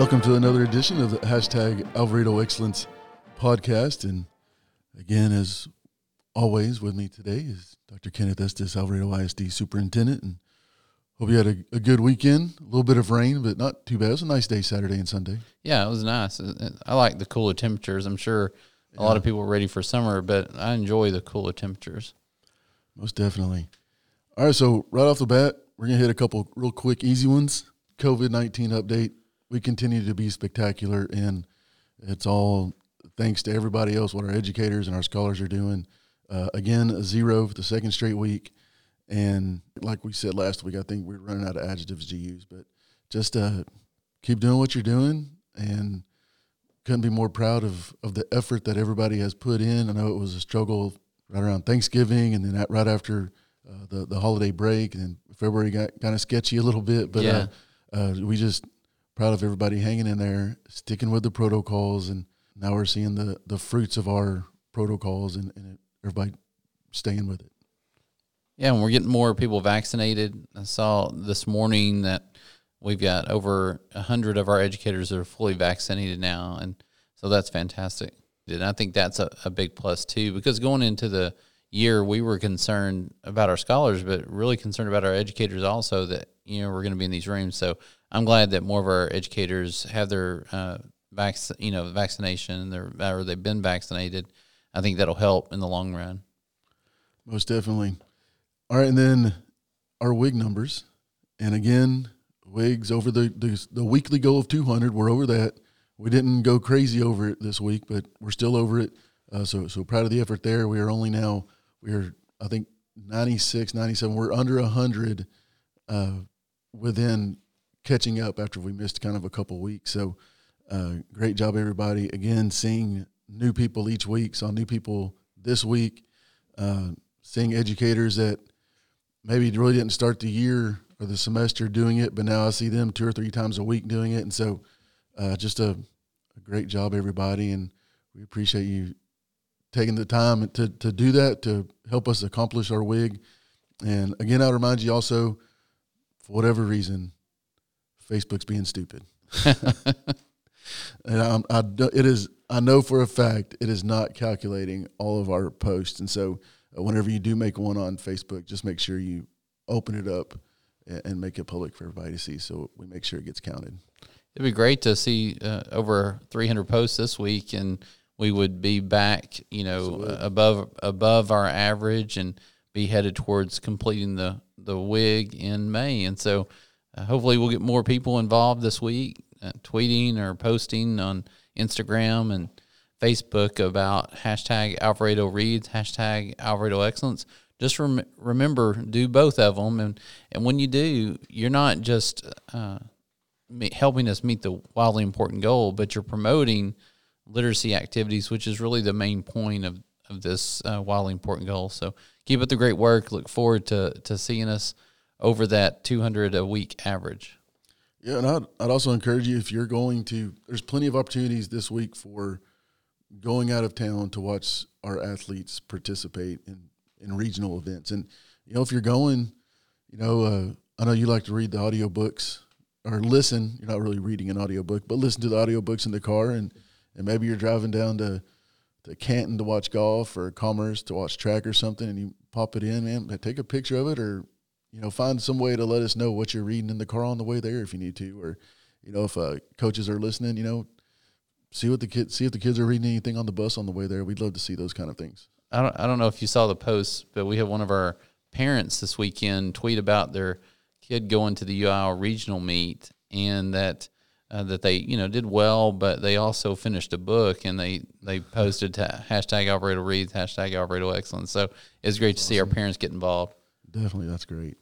Welcome to another edition of the hashtag Alvarado Excellence podcast. And again, as always, with me today is Dr. Kenneth Estes, Alvarado ISD Superintendent. And hope you had a, a good weekend. A little bit of rain, but not too bad. It was a nice day Saturday and Sunday. Yeah, it was nice. I like the cooler temperatures. I'm sure a lot of people are ready for summer, but I enjoy the cooler temperatures. Most definitely. All right, so right off the bat, we're going to hit a couple real quick, easy ones. COVID 19 update. We continue to be spectacular, and it's all thanks to everybody else, what our educators and our scholars are doing. Uh, again, a zero for the second straight week. And like we said last week, I think we're running out of adjectives to use, but just uh, keep doing what you're doing and couldn't be more proud of, of the effort that everybody has put in. I know it was a struggle right around Thanksgiving and then right after uh, the, the holiday break. And February got kind of sketchy a little bit, but Yeah. uh, uh, we just proud of everybody hanging in there, sticking with the protocols. And now we're seeing the, the fruits of our protocols and, and everybody staying with it. Yeah, and we're getting more people vaccinated. I saw this morning that we've got over a 100 of our educators that are fully vaccinated now. And so that's fantastic. And I think that's a, a big plus too, because going into the year, we were concerned about our scholars, but really concerned about our educators also that, you know, we're going to be in these rooms. So I'm glad that more of our educators have their, uh, vac- you know, vaccination or they've been vaccinated. I think that'll help in the long run. Most definitely. All right, and then our wig numbers, and again, wigs over the, the the weekly goal of 200. We're over that. We didn't go crazy over it this week, but we're still over it. Uh, so so proud of the effort there. We are only now we are I think 96, 97. We're under 100 uh, within catching up after we missed kind of a couple weeks. So uh, great job, everybody. Again, seeing new people each week. Saw new people this week. Uh, seeing educators that maybe really didn't start the year or the semester doing it, but now I see them two or three times a week doing it. And so uh, just a, a great job, everybody. And we appreciate you taking the time to, to do that to help us accomplish our WIG. And again, I'll remind you also, for whatever reason, Facebook's being stupid. and I'm, I, it is, I know for a fact it is not calculating all of our posts. And so uh, whenever you do make one on Facebook, just make sure you open it up and, and make it public for everybody to see so we make sure it gets counted. It'd be great to see uh, over 300 posts this week, and we would be back, you know, uh, above above our average, and be headed towards completing the the wig in May. And so, uh, hopefully, we'll get more people involved this week, uh, tweeting or posting on Instagram and Facebook about hashtag Alvarado Reads, hashtag Alvarado Excellence. Just rem- remember, do both of them, and and when you do, you're not just uh, helping us meet the wildly important goal, but you're promoting literacy activities, which is really the main point of, of this uh, wildly important goal. So keep up the great work. Look forward to, to seeing us over that 200 a week average. Yeah, and I'd, I'd also encourage you if you're going to, there's plenty of opportunities this week for going out of town to watch our athletes participate in, in regional events. And, you know, if you're going, you know, uh, I know you like to read the audiobooks or listen. You're not really reading an audiobook, but listen to the audiobooks in the car. And, and maybe you're driving down to, to Canton to watch golf or Commerce to watch track or something, and you pop it in, man, take a picture of it or you know, find some way to let us know what you're reading in the car on the way there if you need to, or you know, if uh, coaches are listening, you know, see what the kids see if the kids are reading anything on the bus on the way there. We'd love to see those kind of things. I don't, I don't know if you saw the post, but we had one of our parents this weekend tweet about their kid going to the UIL regional meet and that uh, that they you know did well, but they also finished a book and they they posted hashtag Alvarado Reads, hashtag Alvarado Excellence. So it's great to see our parents get involved. Definitely, that's great.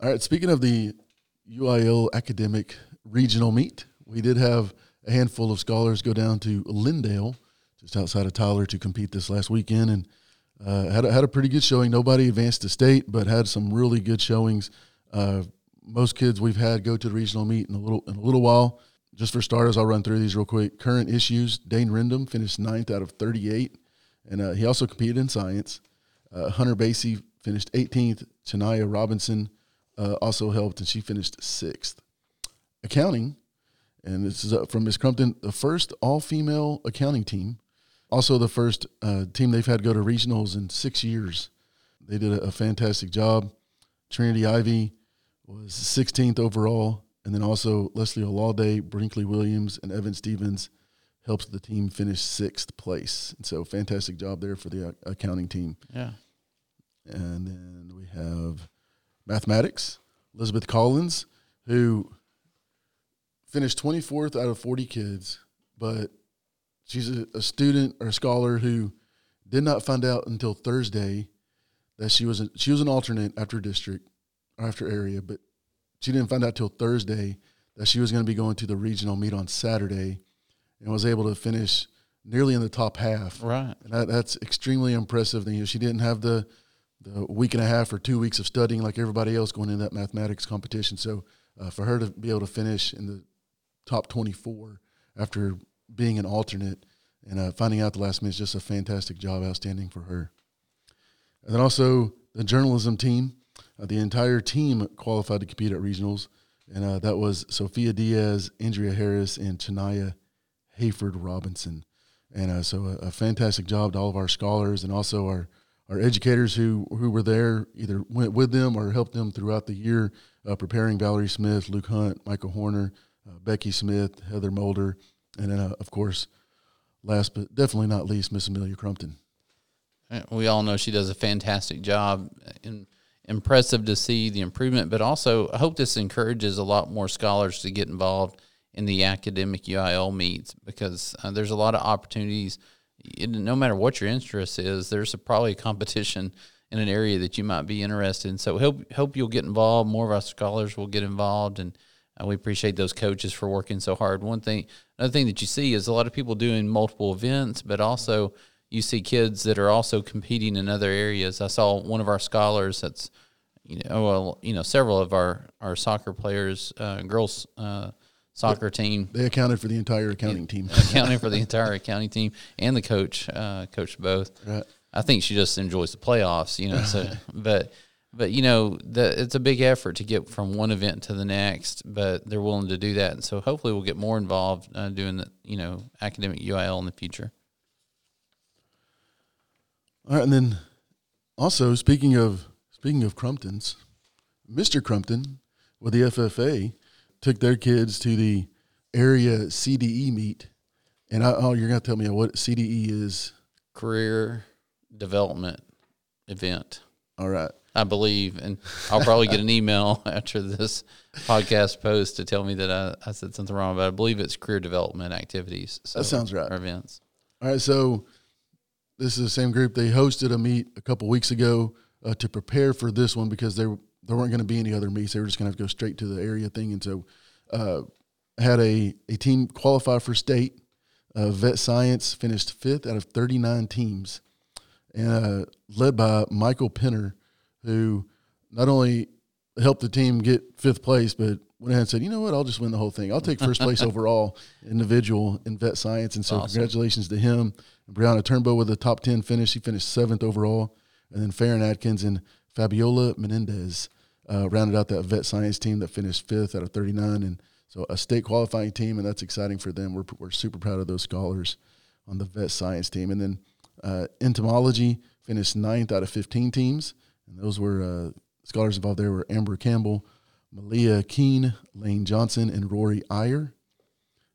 All right, speaking of the UIL academic regional meet, we did have a handful of scholars go down to Lindale, just outside of Tyler, to compete this last weekend, and uh, had a, had a pretty good showing. Nobody advanced to state, but had some really good showings. Uh, most kids we've had go to the regional meet in a little in a little while. Just for starters, I'll run through these real quick. Current issues: Dane Rendam finished ninth out of 38, and uh, he also competed in science. Uh, Hunter Basie finished 18th. Chania Robinson uh, also helped, and she finished sixth. Accounting, And this is uh, from Miss Crumpton, the first all female accounting team. Also, the first uh, team they've had go to regionals in six years. They did a, a fantastic job. Trinity Ivy was 16th overall. And then also Leslie Olade, Brinkley Williams, and Evan Stevens helped the team finish sixth place. And so, fantastic job there for the uh, accounting team. Yeah. And then we have mathematics, Elizabeth Collins, who finished 24th out of 40 kids, but she's a, a student or a scholar who did not find out until Thursday that she was a, she was an alternate after district or after area, but she didn't find out till Thursday that she was going to be going to the regional meet on Saturday, and was able to finish nearly in the top half. Right. And that, that's extremely impressive. You know, she didn't have the the week and a half or two weeks of studying like everybody else going into that mathematics competition. So uh, for her to be able to finish in the top 24 after being an alternate and uh, finding out the last minute is just a fantastic job, outstanding for her. And then also the journalism team, uh, the entire team qualified to compete at regionals, and uh, that was Sophia Diaz, Andrea Harris, and Chania Hayford Robinson. And uh, so a, a fantastic job to all of our scholars and also our our educators who who were there either went with them or helped them throughout the year, uh, preparing Valerie Smith, Luke Hunt, Michael Horner, uh, Becky Smith, Heather Mulder, and then uh, of course, last but definitely not least, Miss Amelia Crumpton. We all know she does a fantastic job. Impressive to see the improvement, but also I hope this encourages a lot more scholars to get involved in the academic UIL meets because uh, there's a lot of opportunities no matter what your interest is, there's a, probably a competition in an area that you might be interested in. So hope hope you'll get involved. More of our scholars will get involved, and uh, we appreciate those coaches for working so hard. One thing, another thing that you see is a lot of people doing multiple events, but also you see kids that are also competing in other areas. I saw one of our scholars that's you know well you know several of our our soccer players, uh, girls. Uh, soccer team. They accounted for the entire accounting team. accounting for the entire accounting team and the coach, uh, coached both. Right. I think she just enjoys the playoffs, you know. So, but but you know, the, it's a big effort to get from one event to the next. But they're willing to do that, and so hopefully we'll get more involved uh, doing the you know academic UIL in the future. All right, and then also speaking of speaking of Crumptons, Mr. Crumpton with the FFA took their kids to the area CDE meet, and I, oh, you're gonna tell me what CDE is? Career development event. All right. I believe, and I'll probably get an email after this podcast post to tell me that I, I said something wrong, but I believe it's career development activities. So, that sounds right. Events. All right, so this is the same group. They hosted a meet a couple weeks ago uh, to prepare for this one because they there weren't going to be any other meets. They were just going to go straight to the area thing. And so, uh, had a, a team qualify for state. Uh, Vet Science finished fifth out of 39 teams, and uh, led by Michael Penner, who not only helped the team get fifth place, but went ahead and said, "You know what? I'll just win the whole thing. I'll take first place overall individual in Vet Science." And so, Awesome. congratulations to him. And Brianna Turnbow with a top 10 finish. She finished seventh overall, and then Farron Atkins and Fabiola Menendez uh, rounded out that vet science team that finished fifth out of 39. And so a state qualifying team, and that's exciting for them. We're, we're super proud of those scholars on the vet science team. And then uh, entomology finished ninth out of 15 teams. And those were uh, scholars involved there were Amber Campbell, Malia Keene, Lane Johnson, and Rory Iyer.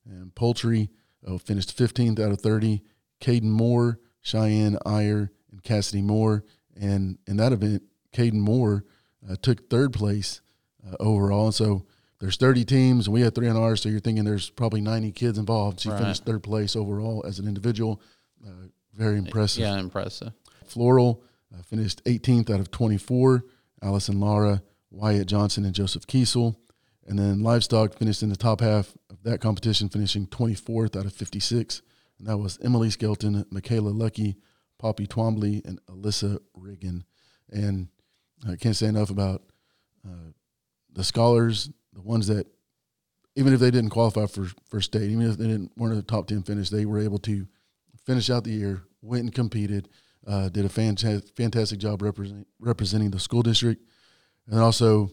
And poultry uh, finished 15th out of 30. Caden Moore, Cheyenne Iyer, and Cassidy Moore. And in that event, Caden Moore uh, took third place uh, overall. And so there's 30 teams, and we had three on ours. So you're thinking there's probably 90 kids involved. She Right. finished third place overall as an individual. Uh, very impressive. Yeah, impressive. Floral uh, finished 18th out of 24. Allison Lara, Wyatt Johnson, and Joseph Kiesel. And then livestock finished in the top half of that competition, finishing 24th out of 56. And that was Emily Skelton, Michaela Lucky, Poppy Twombly, and Alyssa Riggin. And I can't say enough about uh, the scholars, the ones that, even if they didn't qualify for, for state, even if they didn't weren't in the top 10 finish, they were able to finish out the year, went and competed, uh, did a fantastic, fantastic job represent, representing the school district. And also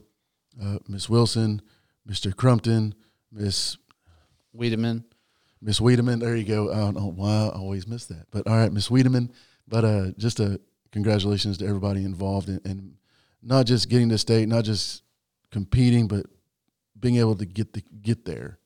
uh, Miss Wilson, Mr. Crumpton, Miss Wiedemann. Miss Wiedemann. There you go. I don't know why I always miss that, but all right, Miss Wiedemann. But uh, just a congratulations to everybody involved in, in not just getting to state, not just competing, but being able to get the get there.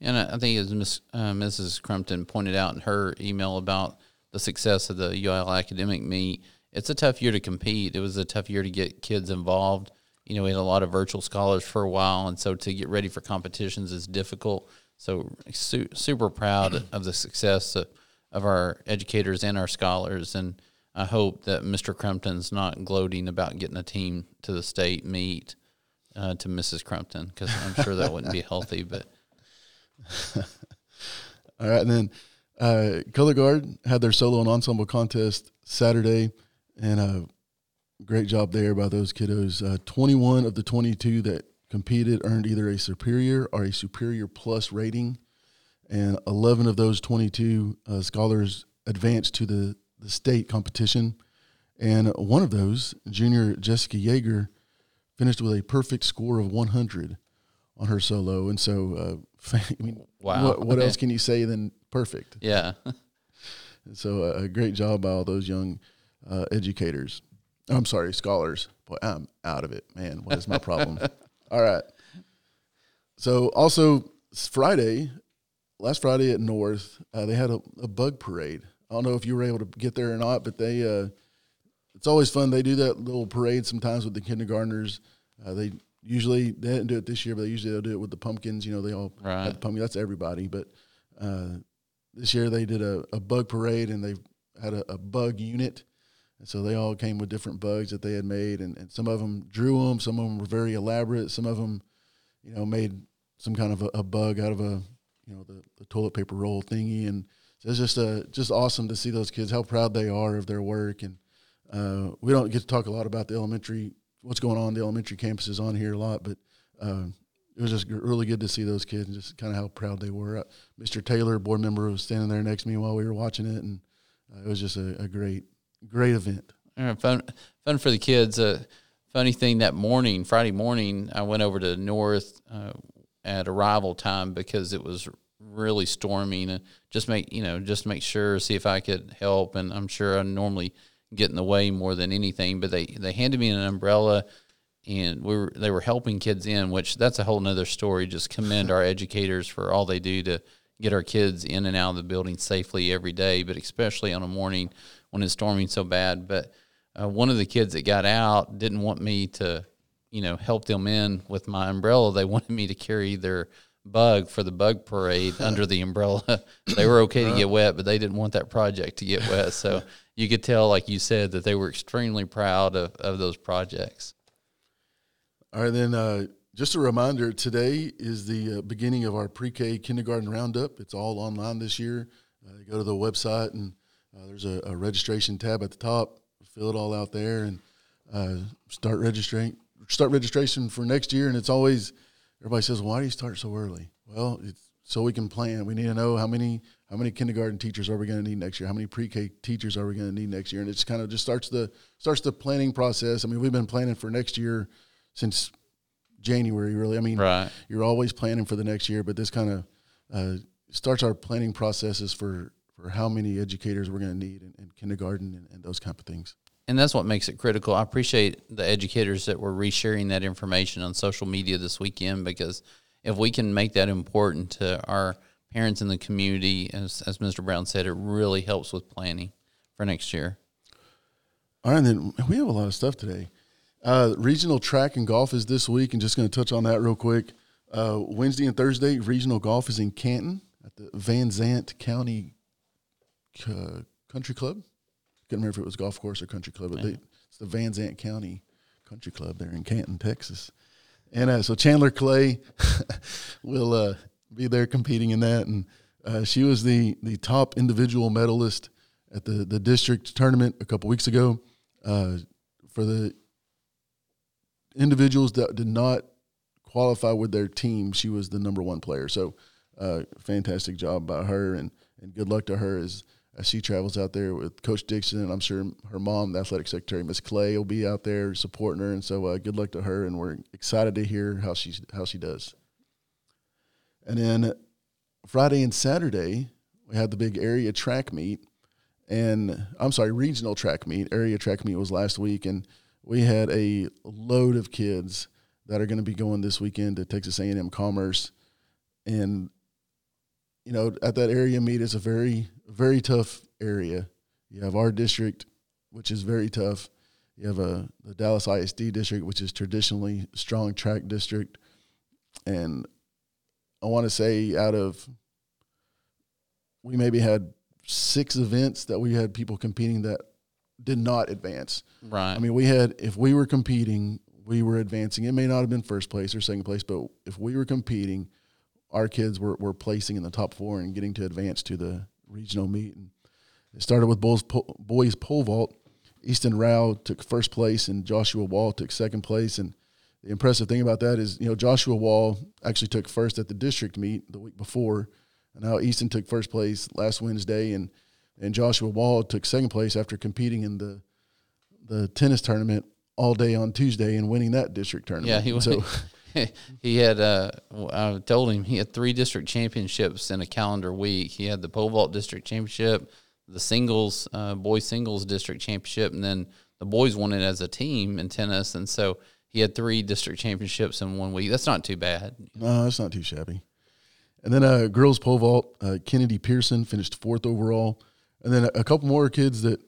And I think as Ms., uh, Mrs. Crumpton pointed out in her email about the success of the UIL academic meet, it's a tough year to compete. It was a tough year to get kids involved. You know, we had a lot of virtual scholars for a while, and so to get ready for competitions is difficult. So su- super proud of the success of, of our educators and our scholars, and I hope that Mr. Crumpton's not gloating about getting a team to the state meet uh, to Mrs. Crumpton because I'm sure that wouldn't be healthy. But all right, and then uh, Color Guard had their solo and ensemble contest Saturday, and uh, great job there by those kiddos. Uh, 21 of the 22 that competed earned either a superior or a superior plus rating, and 11 of those 22 uh, scholars advanced to the, the state competition. And one of those, junior Jessica Yeager, finished with a perfect score of 100 on her solo. And so, uh, I mean, Wow. what, what else can you say than perfect? yeah, So uh, a great job by all those young uh, educators. I'm sorry, scholars. Boy, I'm out of it, man. What is my problem? all right. So also Friday, last Friday at North, uh, they had a, a bug parade. I don't know if you were able to get there or not, but they uh, it's always fun. They do that little parade sometimes with the kindergartners. Uh, they usually they didn't do it this year, but they usually they'll do it with the pumpkins. You know, they all Right. have the pumpkin. That's everybody, but uh, this year they did a, a bug parade and they had a, a bug unit. And so they all came with different bugs that they had made, and, and some of them drew them. Some of them were very elaborate. Some of them, you know, made some kind of a, a bug out of a, you know, the, the toilet paper roll thingy. And it's just uh, just awesome to see those kids how proud they are of their work. And uh, we don't get to talk a lot about the elementary, what's going on the elementary campuses on here a lot, but uh, it was just really good to see those kids and just kind of how proud they were. Uh, Mr. Taylor, board member, was standing there next to me while we were watching it, and uh, it was just a, a great, great event. Fun, fun for the kids. Uh, funny thing that morning, Friday morning, I went over to North uh, at arrival time because it was really storming, and just make you know just make sure see if I could help. And I'm sure I normally get in the way more than anything, but they they handed me an umbrella. And we were, they were helping kids in, which that's a whole nother story. Just commend our educators for all they do to get our kids in and out of the building safely every day, but especially on a morning when it's storming so bad. But uh, one of the kids that got out didn't want me to, you know, help them in with my umbrella. They wanted me to carry their bug for the bug parade under the umbrella. they were okay to get wet, but they didn't want that project to get wet. So you could tell, like you said, that they were extremely proud of, of those projects. All right, then uh, just a reminder today is the uh, beginning of our pre K kindergarten roundup. It's all online this year. Uh, go to the website, and uh, there's a, a registration tab at the top. Fill it all out there and uh, start registering. Start registration for next year, and it's always everybody says, "Why do you start so early?" Well, it's so we can plan. We need to know how many how many kindergarten teachers are we going to need next year? How many pre-K teachers are we going to need next year? And it's kind of just starts the starts the planning process. I mean, we've been planning for next year since January, really. I mean, Right. you're always planning for the next year, but this kind of uh, starts our planning processes for for how many educators we're going to need in, in kindergarten and, and those kind of things. And that's what makes it critical. I appreciate the educators that were resharing that information on social media this weekend because if we can make that important to our parents in the community, as, as Mr. Brown said, it really helps with planning for next year. All right, then we have a lot of stuff today. Uh, regional track and golf is this week, and just going to touch on that real quick. Uh, Wednesday and Thursday, regional golf is in Canton at the Van Zandt County uh, Country Club. Couldn't remember if it was golf course or country club, but they, it's the Van Zandt County Country Club there in Canton, Texas. And uh, so Chandler Clay will uh, be there competing in that, and uh, she was the the top individual medalist at the the district tournament a couple weeks ago. Uh, for the individuals that did not qualify with their team, she was the number one player. So, uh, fantastic job by her, and and good luck to her as as she travels out there with Coach Dixon, and I'm sure her mom, the athletic secretary, Miss Clay, will be out there supporting her, and so uh, good luck to her, and we're excited to hear how she how she does. And then Friday and Saturday, we had the big area track meet, and I'm sorry, regional track meet. Area track meet was last week, and we had a load of kids that are going to be going this weekend to Texas A&M Commerce, and you know, at that area meet is a very very tough area. You have our district, which is very tough. You have a the Dallas ISD district, which is traditionally strong track district, and I want to say out of we maybe had six events that we had people competing that did not advance. Right. I mean, we had if we were competing, we were advancing. It may not have been first place or second place, but if we were competing, our kids were, were placing in the top four and getting to advance to the regional meet. And it started with boys, boys pole vault. Easton Rao took first place, and Joshua Wall took second place. And the impressive thing about that is, you know, Joshua Wall actually took first at the district meet the week before, and now Easton took first place last Wednesday, and and Joshua Wall took second place after competing in the the tennis tournament all day on Tuesday and winning that district tournament. Yeah, he was. So he had. Uh, I told him he had three district championships in a calendar week. He had the pole vault district championship, the singles uh, boys singles district championship, and then the boys won it as a team in tennis. And so he had three district championships in one week. That's not too bad. no, that's not too shabby. And then uh, girls pole vault, uh, Kennedy Pearson finished fourth overall, and then a, a couple more kids that,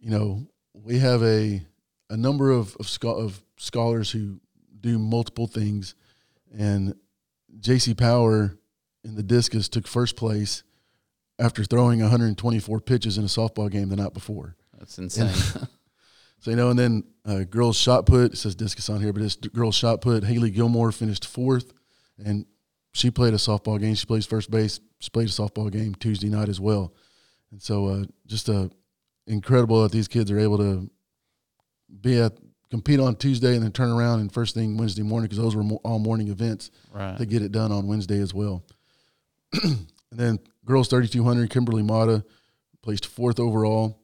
you know, we have a a number of of, scho- of scholars who do multiple things, and J.C. Power in the discus took first place after throwing 124 pitches in a softball game the night before. That's insane. So you know, and then uh, girls shot put. It says discus on here, but it's girls shot put. Haley Gilmore finished fourth, and she played a softball game. She plays first base. She played a softball game Tuesday night as well, and so uh, just uh, incredible that these kids are able to be at compete on Tuesday and then turn around and first thing Wednesday morning because those were all morning events right. to get it done on Wednesday as well. and then girls 3200, Kimberly Mata placed fourth overall.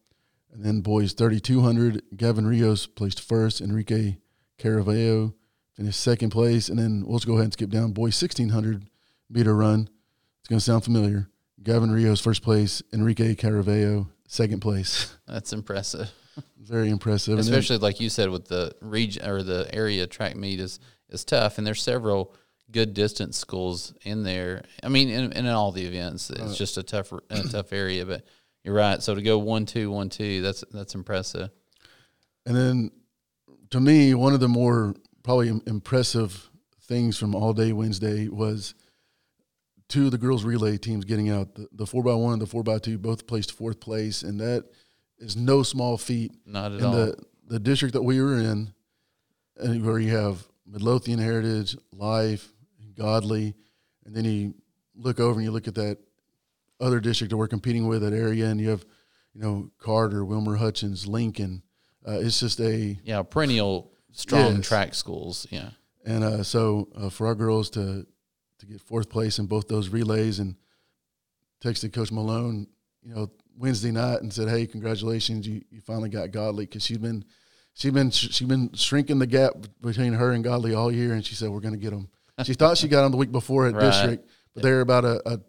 And then boys 3200, Gavin Rios placed first. Enrique Caraveo finished second place. And then we'll just go ahead and skip down. Boys 1600 meter run. It's going to sound familiar. Gavin Rios first place. Enrique Caraveo second place. That's impressive. Very impressive. And then- especially like you said with the region or the area track meet is is tough and there's several good distance schools in there i mean in, in all the events it's just a tough a tough area but you're right so to go one two one two that's that's impressive And then, to me, one of the more probably impressive things from all day Wednesday was two of the girls' relay teams getting out. The, the four by one and the four by two both placed fourth place, and that is no small feat. not at in all the the district that we were in, and where you have Midlothian Heritage, Life, Godley, and then you look over and you look at that other district that we're competing with, that area, and you have, you know, Carter, Wilmer Hutchins, Lincoln. Uh, it's just a yeah perennial strong Yes. track schools yeah and uh, so uh, for our girls to to get fourth place in both those relays and texted Coach Malone, you know, Wednesday night and said, "Hey, congratulations, you, you finally got Godley," because she's been she's been she's been shrinking the gap between her and Godley all year, and she said, "We're going to get them." She thought she got them the week before at Right. district, but they're about a, a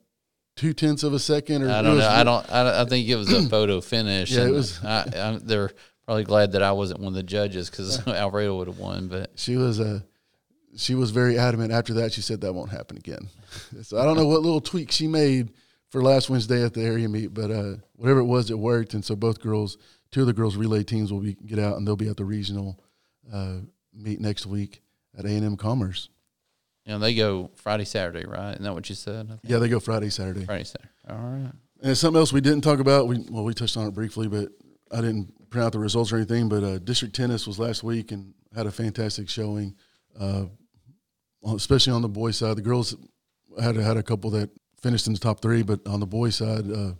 two tenths of a second. Or i don't was- know i don't I, I think it was a photo finish Yeah, it and was- I, I, they're probably glad that i wasn't one of the judges because Alvarado would have won but She was a. She was very adamant. After that, she said that won't happen again. so I don't know what little tweak she made for last Wednesday at the area meet, but uh, whatever it was, it worked. And so both girls, two of the girls' relay teams will be get out, and they'll be at the regional uh, meet next week at A and M Commerce. know they go friday saturday right isn't that what you said Yeah, they go Friday, Saturday. friday saturday all right And something else we didn't talk about. We well, we touched on it briefly, but I didn't print out the results or anything. But uh, district tennis was last week and had a fantastic showing, uh, especially on the boys' side. The girls had had a couple that finished in the top three, but on the boys' side, uh,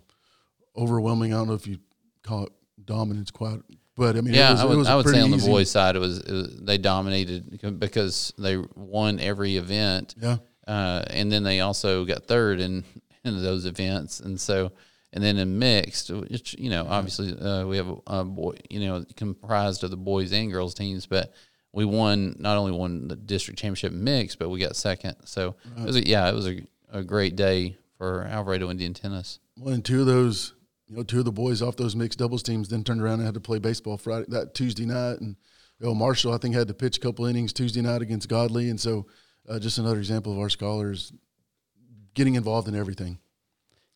overwhelming. I don't know if you call it dominance, quite, but I mean, Yeah, it was, I would, it was I would say on the easy- boys' side, it was, it was they dominated because they won every event, Yeah, uh, and then they also got third in in those events, and so and then in mixed, which you know, obviously uh, we have a, a boy, you know, comprised of the boys and girls teams, but we won not only won the district championship mixed, but we got second. So it was a, yeah, it was a, a great day for Alvarado Indian tennis. Well, and two of those, you know, two of the boys off those mixed doubles teams then turned around and had to play baseball Friday that Tuesday night, and you know, Marshall I think had to pitch a couple innings Tuesday night against Godley, and so uh, just another example of our scholars getting involved in everything.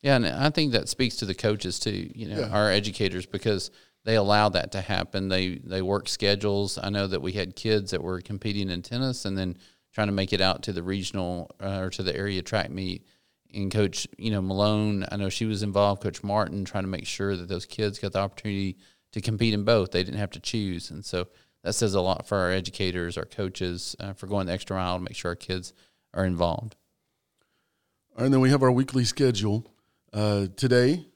Yeah, and I think that speaks to the coaches too. You know, Yeah. our educators because they allow that to happen. They they work schedules. I know that we had kids that were competing in tennis and then trying to make it out to the regional uh, or to the area track meet. And Coach, you know Malone, I know she was involved. Coach Martin trying to make sure that those kids got the opportunity to compete in both. They didn't have to choose, and so that says a lot for our educators, our coaches, uh, for going the extra mile to make sure our kids are involved. And then we have our weekly schedule. Uh, today,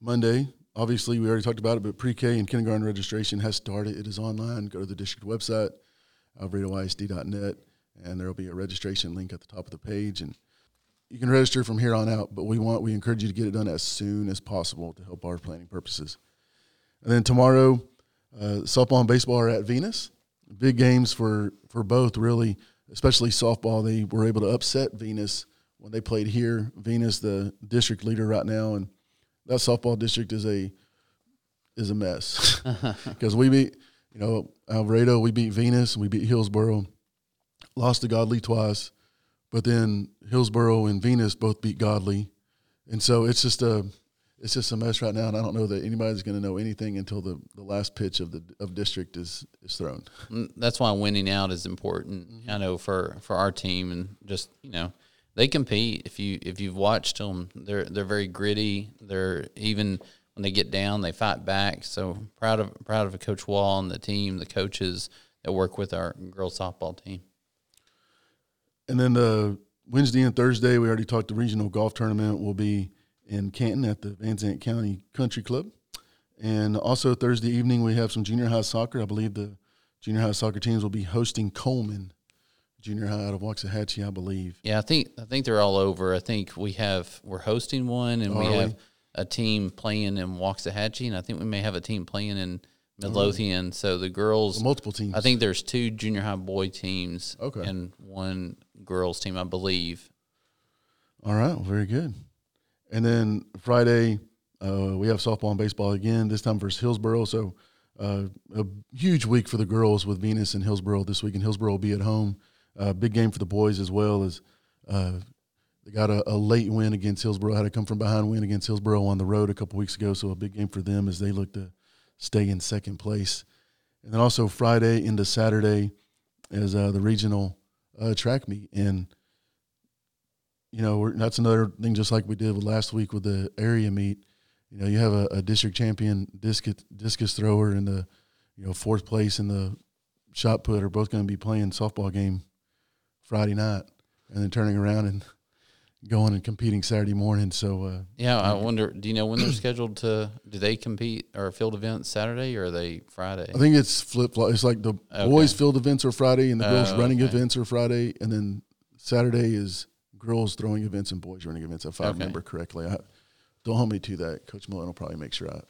Monday, obviously we already talked about it, but pre-K and kindergarten registration has started. It is online. Go to the district website, alvaradoisd.net, and there will be a registration link at the top of the page, and you can register from here on out. But we want we encourage you to get it done as soon as possible to help our planning purposes. And then tomorrow, uh, softball and baseball are at Venus. Big games for for both, really, especially softball. They were able to upset Venus when they played here. Venus, the district leader right now, and that softball district is a is a mess because we beat you know Alvarado, we beat Venus, we beat Hillsboro, lost to Godley twice, but then Hillsboro and Venus both beat Godley, and so it's just a it's just a mess right now, and I don't know that anybody's going to know anything until the, the last pitch of the of district is is thrown. Mm, that's why winning out is important. Mm-hmm. I know for for our team and just you know they compete. If you if you've watched them, they're they're very gritty. They're even when they get down, they fight back. So proud of proud of Coach Wall and the team, the coaches that work with our girls softball team. And then the Wednesday and Thursday, we already talked. The regional golf tournament will be in Canton at the Van Zandt County Country Club, and also Thursday evening we have some junior high soccer. I believe the junior high soccer teams will be hosting Coleman Junior High out of Waxahachie, I believe. Yeah, I think I think they're all over. I think we have we're hosting one, and we? have a team playing in Waxahachie, and I think we may have a team playing in Midlothian. So the girls, Multiple teams. I think there's two junior high boy teams, Okay. and one girls team, I believe. All right, well, very good. And then Friday, uh, we have softball and baseball again. This time versus Hillsboro. So uh, a huge week for the girls with Venus and Hillsboro this week. And Hillsboro will be at home. Uh, big game for the boys as well as uh, they got a, a late win against Hillsboro. Had a come from behind win against Hillsboro on the road a couple weeks ago. So a big game for them as they look to stay in second place. And then also Friday into Saturday as uh, the regional uh, track meet and you know, that's another thing, just like we did with last week with the area meet. You know, you have a, a district champion discus discus thrower and the, you know, fourth place and the shot put are both going to be playing softball game Friday night, and then turning around and going and competing Saturday morning. So uh, Yeah, I wonder. Do you know when they're scheduled to? Do they compete or field events Saturday or are they Friday? I think it's flip flop. It's like the boys field events are Friday and the girls Oh, running okay. events are Friday, and then Saturday is girls throwing events and boys running events. If I Okay. remember correctly, I, don't hold me to that. Coach Malone will probably make sure I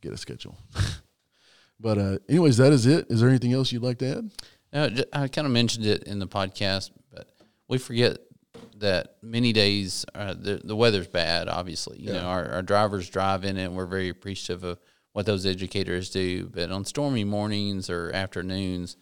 get a schedule. but uh, anyways, that is it. Is there anything else you'd like to add? No, I kind of mentioned it in the podcast, but we forget that many days uh, the the weather's bad. Obviously, you Yeah. know our, our drivers drive in it, and we're very appreciative of what those educators do. But on stormy mornings or afternoons,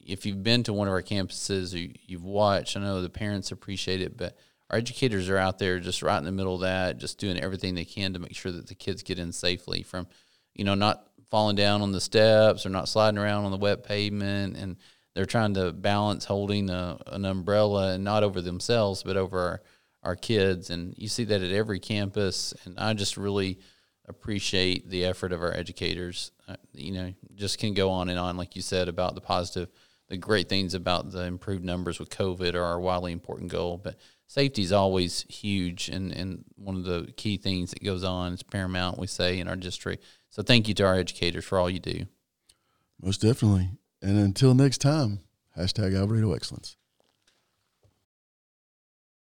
if you've been to one of our campuses or you- you've watched, I know the parents appreciate it, but our educators are out there just right in the middle of that, just doing everything they can to make sure that the kids get in safely from, you know, not falling down on the steps or not sliding around on the wet pavement. And they're trying to balance holding a, an umbrella and not over themselves, but over our, our kids. And you see that at every campus. And I just really appreciate the effort of our educators. Uh, you know, just can go on and on, like you said, about the positive, the great things about the improved numbers with COVID are a wildly important goal. But safety is always huge and, and one of the key things that goes on. is paramount, we say, in our district. So thank you to our educators for all you do. Most definitely. And until next time, hashtag Alvarado Excellence.